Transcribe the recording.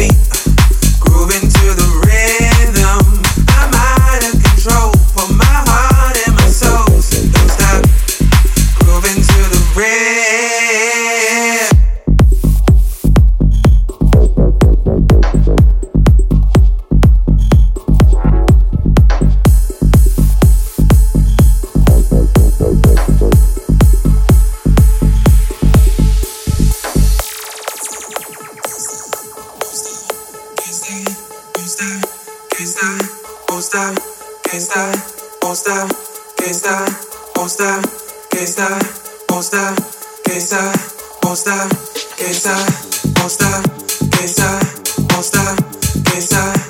baby. Can't stop, won't stop, can't stop, won't stop, can't stop, won't stop, can't stop, won't stop, can't stop, won't stop, can't stop, won't stop, can't stop, won't stop, can't stop.